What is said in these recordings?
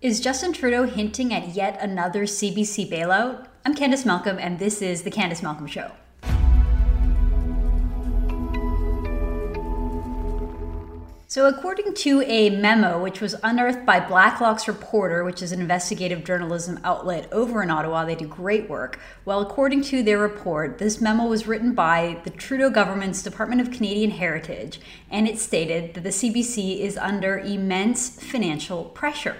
Is Justin Trudeau hinting at yet another CBC bailout? I'm Candice Malcolm, and this is The Candice Malcolm Show. So, according to a memo which was unearthed by Blacklock's Reporter, which is an investigative journalism outlet over in Ottawa, they do great work. Well, according to their report, this memo was written by the Trudeau government's Department of Canadian Heritage, and it stated that the CBC is under immense financial pressure.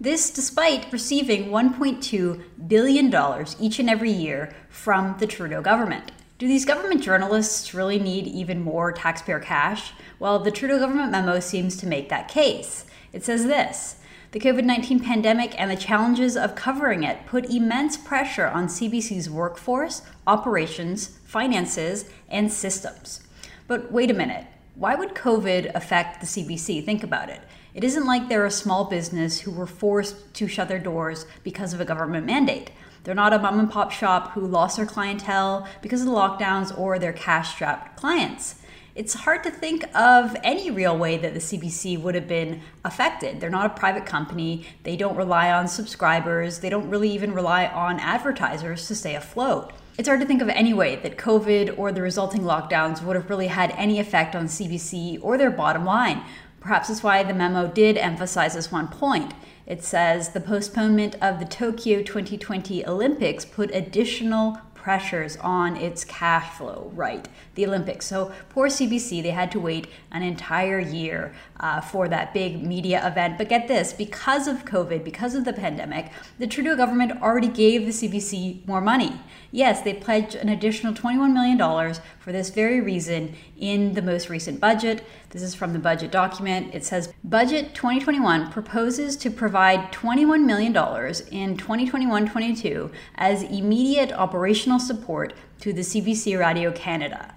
This despite receiving $1.2 billion each and every year from the Trudeau government. Do these government journalists really need even more taxpayer cash? Well, the Trudeau government memo seems to make that case. It says this The COVID 19 pandemic and the challenges of covering it put immense pressure on CBC's workforce, operations, finances, and systems. But wait a minute. Why would COVID affect the CBC? Think about it. It isn't like they're a small business who were forced to shut their doors because of a government mandate. They're not a mom and pop shop who lost their clientele because of the lockdowns or their cash strapped clients. It's hard to think of any real way that the CBC would have been affected. They're not a private company. They don't rely on subscribers. They don't really even rely on advertisers to stay afloat. It's hard to think of any way that COVID or the resulting lockdowns would have really had any effect on CBC or their bottom line, Perhaps that's why the memo did emphasize this one point. It says the postponement of the Tokyo 2020 Olympics put additional pressures on its cash flow, right? The Olympics. So poor CBC, they had to wait an entire year uh, for that big media event. But get this because of COVID, because of the pandemic, the Trudeau government already gave the CBC more money. Yes, they pledged an additional $21 million for this very reason in the most recent budget. This is from the budget document. It says Budget 2021 proposes to provide $21 million in 2021 22 as immediate operational support to the CBC Radio Canada.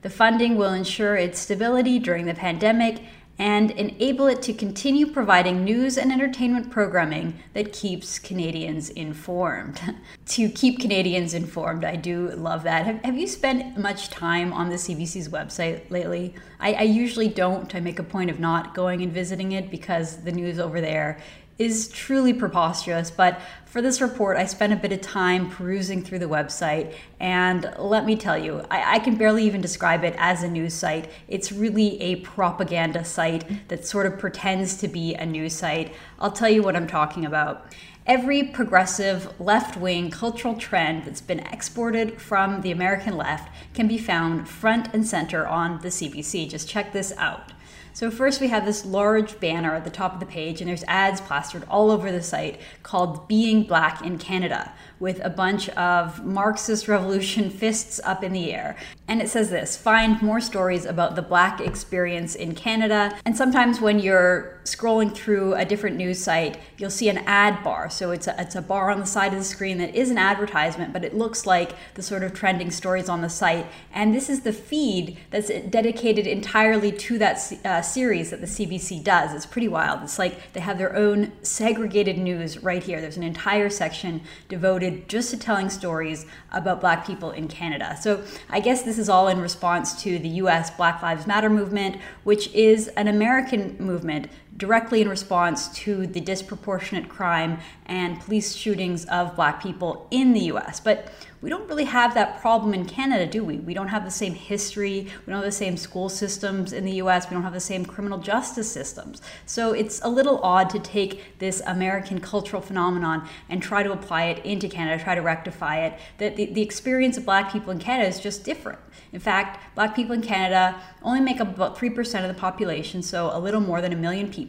The funding will ensure its stability during the pandemic and enable it to continue providing news and entertainment programming that keeps Canadians informed. to keep Canadians informed, I do love that. Have, have you spent much time on the CBC's website lately? I, I usually don't. I make a point of not going and visiting it because the news over there is truly preposterous. But for this report, I spent a bit of time perusing through the website, and let me tell you, I, I, can barely even describe it as a news site. It's really a propaganda site that sort of pretends to be a news site. I'll tell you what I'm talking about. Every progressive left wing cultural trend that's been exported from the American left can be found front and center on the CBC. Just check this out. So first we have this large banner at the top of the page and there's ads plastered all over the site called Being Black in Canada with a bunch of Marxist revolution fists up in the air. And it says this, find more stories about the black experience in Canada. And sometimes when you're scrolling through a different news site, you'll see an ad bar. So it's a, it's a bar on the side of the screen that is an advertisement, but it looks like the sort of trending stories on the site. And this is the feed that's dedicated entirely to that uh, series that the CBC does. It's pretty wild. It's like they have their own segregated news right here. There's an entire section devoted just to telling stories about Black people in Canada. So I guess this is all in response to the US Black Lives Matter movement, which is an American movement directly in response to the disproportionate crime and police shootings of black people in the US. But we don't really have that problem in Canada, do we? We don't have the same history, we don't have the same school systems in the US, we don't have the same criminal justice systems. So it's a little odd to take this American cultural phenomenon and try to apply it into Canada, try to rectify it. That the, the experience of black people in Canada is just different. In fact, black people in Canada only make up about 3% of the population, so a little more than a million people.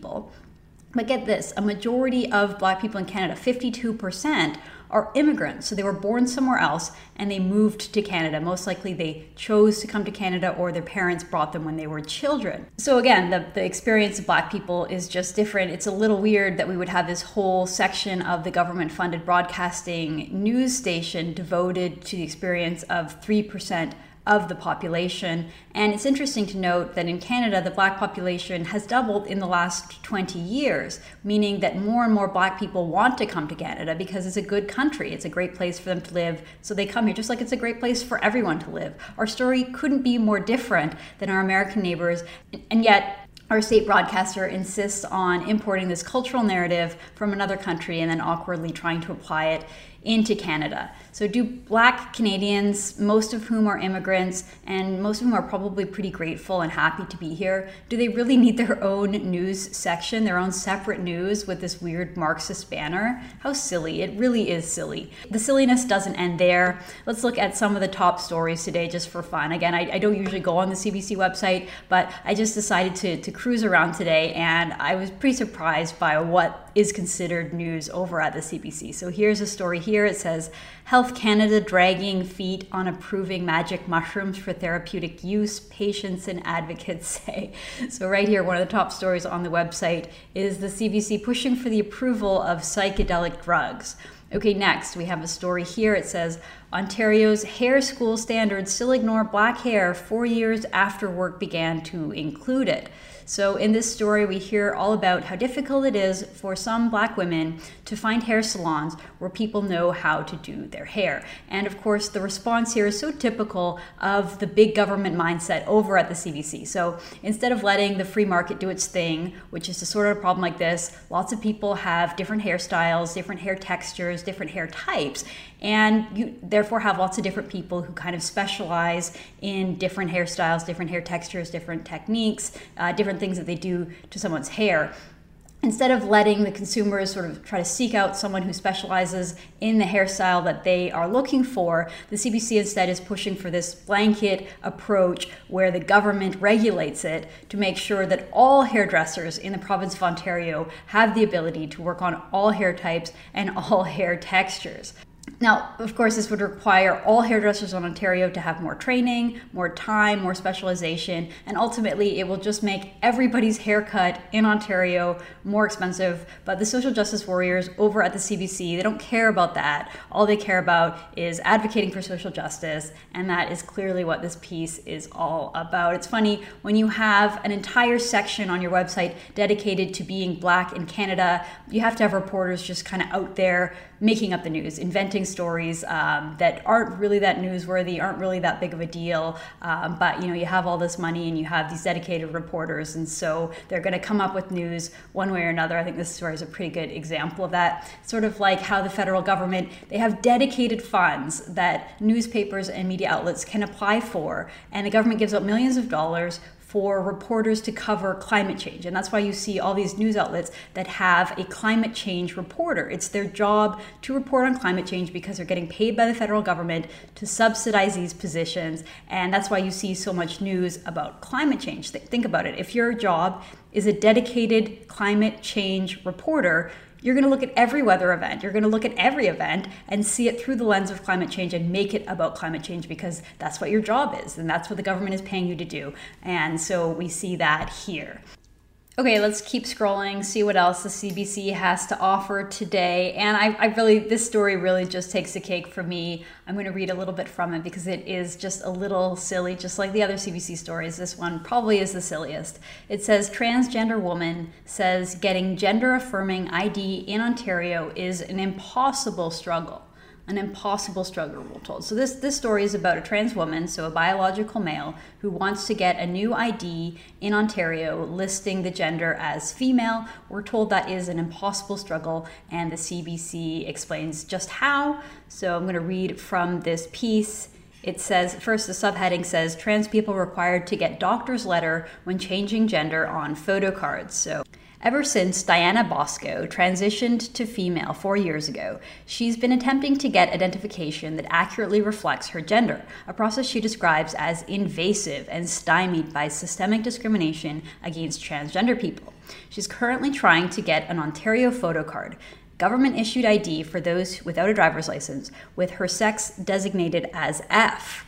But get this a majority of black people in Canada, 52%, are immigrants. So they were born somewhere else and they moved to Canada. Most likely they chose to come to Canada or their parents brought them when they were children. So again, the, the experience of black people is just different. It's a little weird that we would have this whole section of the government funded broadcasting news station devoted to the experience of 3% of the population. And it's interesting to note that in Canada, the black population has doubled in the last 20 years, meaning that more and more black people want to come to Canada because it's a good country. It's a great place for them to live. So they come here, just like it's a great place for everyone to live. Our story couldn't be more different than our American neighbors. And yet, our state broadcaster insists on importing this cultural narrative from another country and then awkwardly trying to apply it into Canada. So, do black Canadians, most of whom are immigrants and most of whom are probably pretty grateful and happy to be here, do they really need their own news section, their own separate news with this weird Marxist banner? How silly. It really is silly. The silliness doesn't end there. Let's look at some of the top stories today just for fun. Again, I, I don't usually go on the CBC website, but I just decided to, to cruise around today and I was pretty surprised by what is considered news over at the CBC. So here's a story here. It says Health Canada dragging feet on approving magic mushrooms for therapeutic use, patients and advocates say. So, right here, one of the top stories on the website is the CBC pushing for the approval of psychedelic drugs. Okay, next we have a story here. It says Ontario's hair school standards still ignore black hair four years after work began to include it. So, in this story, we hear all about how difficult it is for some black women to find hair salons where people know how to do their hair. And of course, the response here is so typical of the big government mindset over at the CBC. So, instead of letting the free market do its thing, which is to sort out a problem like this, lots of people have different hairstyles, different hair textures, different hair types, and you therefore have lots of different people who kind of specialize in different hairstyles, different hair textures, different techniques, uh, different things that they do to someone's hair instead of letting the consumers sort of try to seek out someone who specializes in the hairstyle that they are looking for, the CBC instead is pushing for this blanket approach where the government regulates it to make sure that all hairdressers in the province of Ontario have the ability to work on all hair types and all hair textures. Now, of course, this would require all hairdressers in Ontario to have more training, more time, more specialization, and ultimately it will just make everybody's haircut in Ontario more expensive. But the social justice warriors over at the CBC, they don't care about that. All they care about is advocating for social justice, and that is clearly what this piece is all about. It's funny when you have an entire section on your website dedicated to being black in Canada, you have to have reporters just kind of out there making up the news, inventing stories um, that aren't really that newsworthy, aren't really that big of a deal. Um, but you know, you have all this money and you have these dedicated reporters, and so they're going to come up with news one way or another. I think this story is a pretty good example of that. Sort of like how the federal government they have dedicated funds that newspapers and media outlets can apply for, and the government gives out millions of dollars for reporters to cover climate change. And that's why you see all these news outlets that have a climate change reporter. It's their job to report on climate change because they're getting paid by the federal government to subsidize these positions. And that's why you see so much news about climate change. Think about it. If your job is a dedicated climate change reporter, you're going to look at every weather event. You're going to look at every event and see it through the lens of climate change and make it about climate change because that's what your job is and that's what the government is paying you to do. And so we see that here. Okay, let's keep scrolling, see what else the CBC has to offer today. And I, I, really, this story really just takes the cake for me. I'm going to read a little bit from it because it is just a little silly, just like the other CBC stories. This one probably is the silliest. It says Transgender woman says getting gender affirming ID in Ontario is an impossible struggle an impossible struggle, we're told. So this this story is about a trans woman, so a biological male, who wants to get a new ID in Ontario listing the gender as female. We're told that is an impossible struggle, and the CBC explains just how. So I'm going to read from this piece. It says, first, the subheading says trans people required to get doctor's letter when changing gender on photo cards. So Ever since Diana Bosco transitioned to female four years ago, she's been attempting to get identification that accurately reflects her gender, a process she describes as invasive and stymied by systemic discrimination against transgender people. She's currently trying to get an Ontario photo card, government issued ID for those without a driver's license, with her sex designated as F.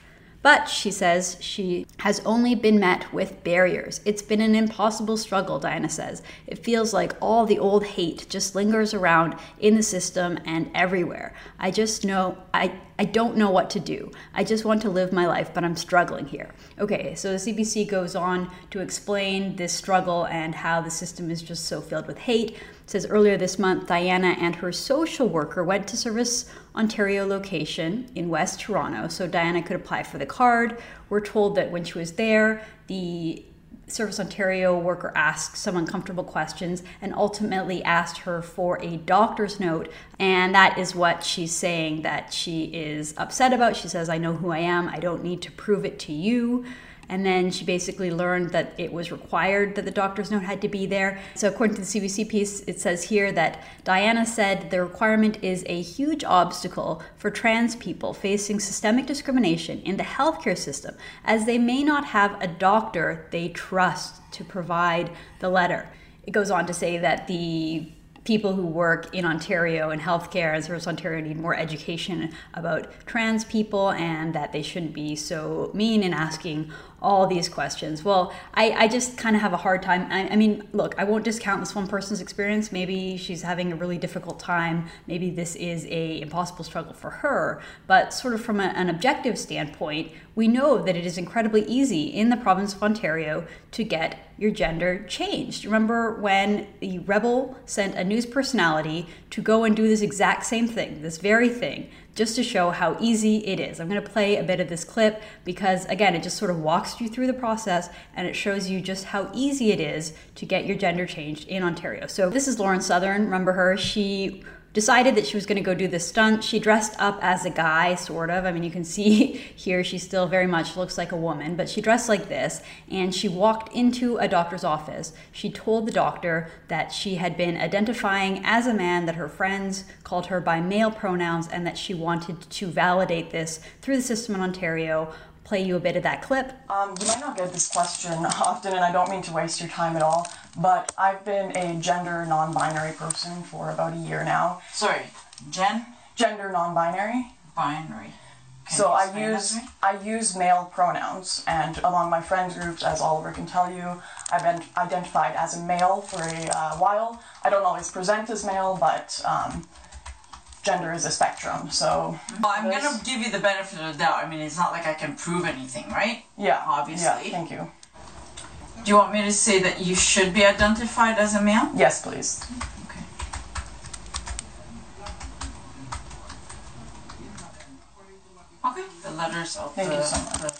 But she says she has only been met with barriers. It's been an impossible struggle, Diana says. It feels like all the old hate just lingers around in the system and everywhere. I just know, I, I don't know what to do. I just want to live my life, but I'm struggling here. Okay, so the CBC goes on to explain this struggle and how the system is just so filled with hate. It says earlier this month, Diana and her social worker went to Service Ontario location in West Toronto so Diana could apply for the card. We're told that when she was there, the Service Ontario worker asked some uncomfortable questions and ultimately asked her for a doctor's note. And that is what she's saying that she is upset about. She says, I know who I am. I don't need to prove it to you. And then she basically learned that it was required that the doctor's note had to be there. So, according to the CBC piece, it says here that Diana said the requirement is a huge obstacle for trans people facing systemic discrimination in the healthcare system, as they may not have a doctor they trust to provide the letter. It goes on to say that the people who work in Ontario in healthcare and Service Ontario need more education about trans people and that they shouldn't be so mean in asking all these questions? Well, I, I just kind of have a hard time. I, I, mean, look, I won't discount this one person's experience. Maybe she's having a really difficult time. Maybe this is a impossible struggle for her. But sort of from a, an objective standpoint, we know that it is incredibly easy in the province of Ontario to get your gender changed. Remember when the Rebel sent a news personality to go and do this exact same thing, this very thing? Just to show how easy it is. I'm going to play a bit of this clip because, again, it just sort of walks you through the process and it shows you just how easy it is to get your gender changed in Ontario. So, this is Lauren Southern. Remember her? She decided that she was going to go do this stunt. She dressed up as a guy, sort of. I mean, you can see here she still very much looks like a woman, but she dressed like this and she walked into a doctor's office. She told the doctor that she had been identifying as a man, that her friends called her by male pronouns, and that she wanted to validate this through the system in Ontario play you a bit of that clip. Um, you might not get this question often, and I don't mean to waste your time at all, but I've been a gender non binary person for about a year now. Sorry, Jen? Gender non binary. Binary. Can so I use I use male pronouns, and among my friends groups, as Oliver can tell you, I've been identified as a male for a uh, while. I don't always present as male, but um, gender is a spectrum. So well, I'm this... gonna give you the benefit of the doubt. I mean, it's not like I can prove anything, right? Yeah, obviously. Yeah, thank you. Do you want me to say that you should be identified as a male? Yes, please. Okay. Okay. The letters of thank the, you so much.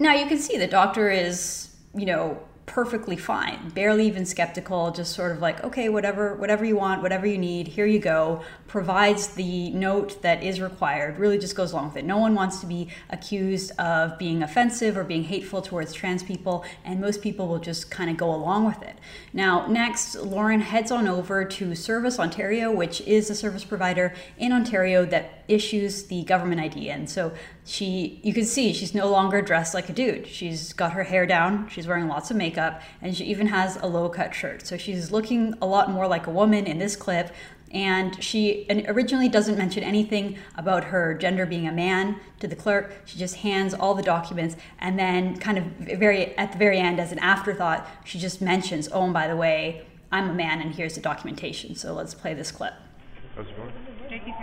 Now you can see the doctor is, you know, perfectly fine barely even skeptical just sort of like okay whatever whatever you want whatever you need here you go provides the note that is required really just goes along with it. No one wants to be accused of being offensive or being hateful towards trans people and most people will just kind of go along with it. Now next lauren heads on over to service ontario which is a service provider in ontario that issues the government id and so she you can see she's no longer dressed like a dude. She's got her hair down she's wearing lots of makeup and she even has a low cut shirt so she's looking a lot more like a woman in this clip and she originally doesn't mention anything about her gender being a man to the clerk she just hands all the documents and then kind of very at the very end as an afterthought she just mentions oh and by the way i'm a man and here's the documentation so let's play this clip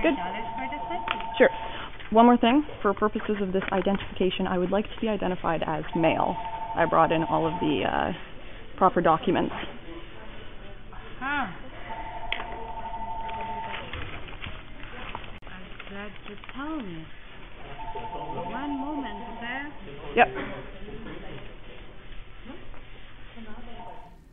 Good. Sure. One more thing, for purposes of this identification, I would like to be identified as male. I brought in all of the uh, proper documents. Huh. I'm glad you told me. One moment, sir. Yep.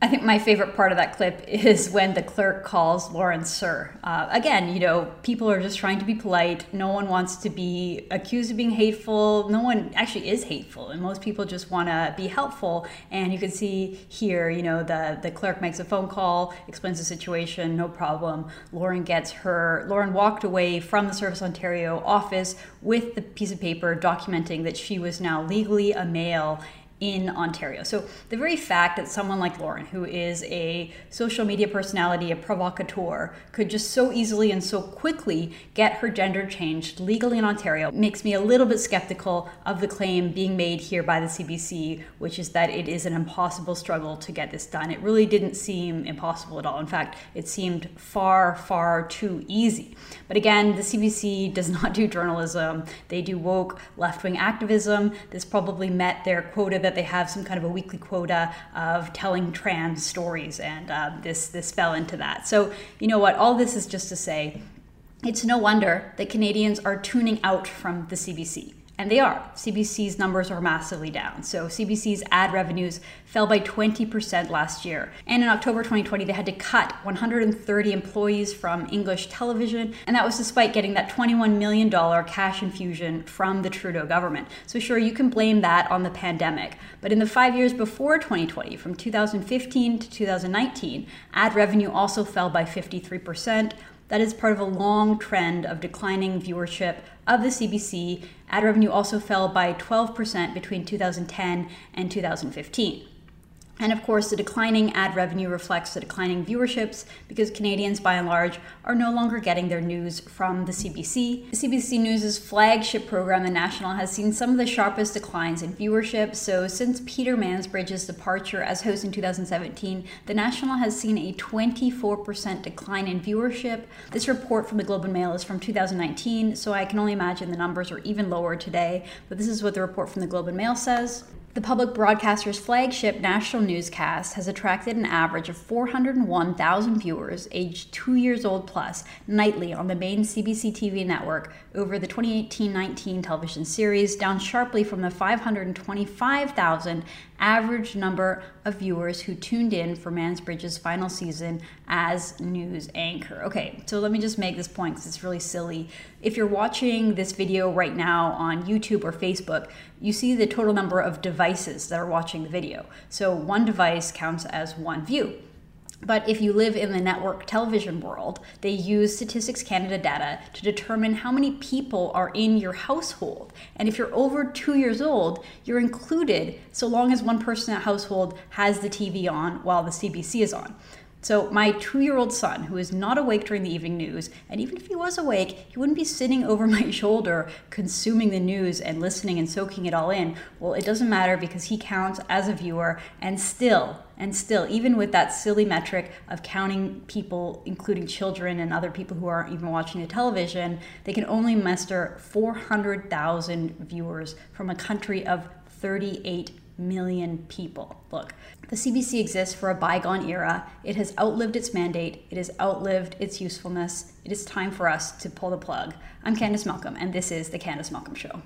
I think my favorite part of that clip is when the clerk calls Lauren Sir. Uh, again, you know, people are just trying to be polite. No one wants to be accused of being hateful. No one actually is hateful, and most people just want to be helpful. And you can see here, you know, the the clerk makes a phone call, explains the situation, no problem. Lauren gets her. Lauren walked away from the Service Ontario office with the piece of paper documenting that she was now legally a male in Ontario. So the very fact that someone like Lauren, who is a social media personality, a provocateur, could just so easily and so quickly get her gender changed legally in Ontario makes me a little bit skeptical of the claim being made here by the CBC, which is that it is an impossible struggle to get this done. It really didn't seem impossible at all. In fact, it seemed far, far too easy. But again, the CBC does not do journalism. They do woke left-wing activism. This probably met their quota that they have some kind of a weekly quota of telling trans stories, and uh, this this fell into that. So you know what? All this is just to say, it's no wonder that Canadians are tuning out from the CBC And they are. CBC's numbers are massively down. So CBC's ad revenues fell by 20% last year. And in October 2020, they had to cut 130 employees from English television. And that was despite getting that $21 million cash infusion from the Trudeau government. So, sure, you can blame that on the pandemic. But in the five years before 2020, from 2015 to 2019, ad revenue also fell by 53%. That is part of a long trend of declining viewership of the CBC. Ad revenue also fell by 12% between 2010 and 2015. And of course, the declining ad revenue reflects the declining viewerships because Canadians, by and large, are no longer getting their news from the CBC. The CBC News' flagship program, The National, has seen some of the sharpest declines in viewership. So, since Peter Mansbridge's departure as host in 2017, The National has seen a 24% decline in viewership. This report from the Globe and Mail is from 2019, so I can only imagine the numbers are even lower today. But this is what the report from the Globe and Mail says. The public broadcaster's flagship national newscast has attracted an average of 401,000 viewers aged two years old plus nightly on the main CBC TV network over the 2018 19 television series, down sharply from the 525,000 average number of viewers who tuned in for Mansbridge's final season as news anchor. Okay, so let me just make this point because it's really silly. If you're watching this video right now on YouTube or Facebook, you see the total number of devices that are watching the video. So one device counts as one view. But if you live in the network television world, they use Statistics Canada data to determine how many people are in your household. And if you're over two years old, you're included so long as one person in a household has the TV on while the CBC is on. So, my two year old son, who is not awake during the evening news, and even if he was awake, he wouldn't be sitting over my shoulder consuming the news and listening and soaking it all in. Well, it doesn't matter because he counts as a viewer, and still, and still, even with that silly metric of counting people, including children and other people who aren't even watching the television, they can only muster 400,000 viewers from a country of 38 million people. Look, the CBC exists for a bygone era. It has outlived its mandate, it has outlived its usefulness. It is time for us to pull the plug. I'm Candice Malcolm, and this is The Candice Malcolm Show.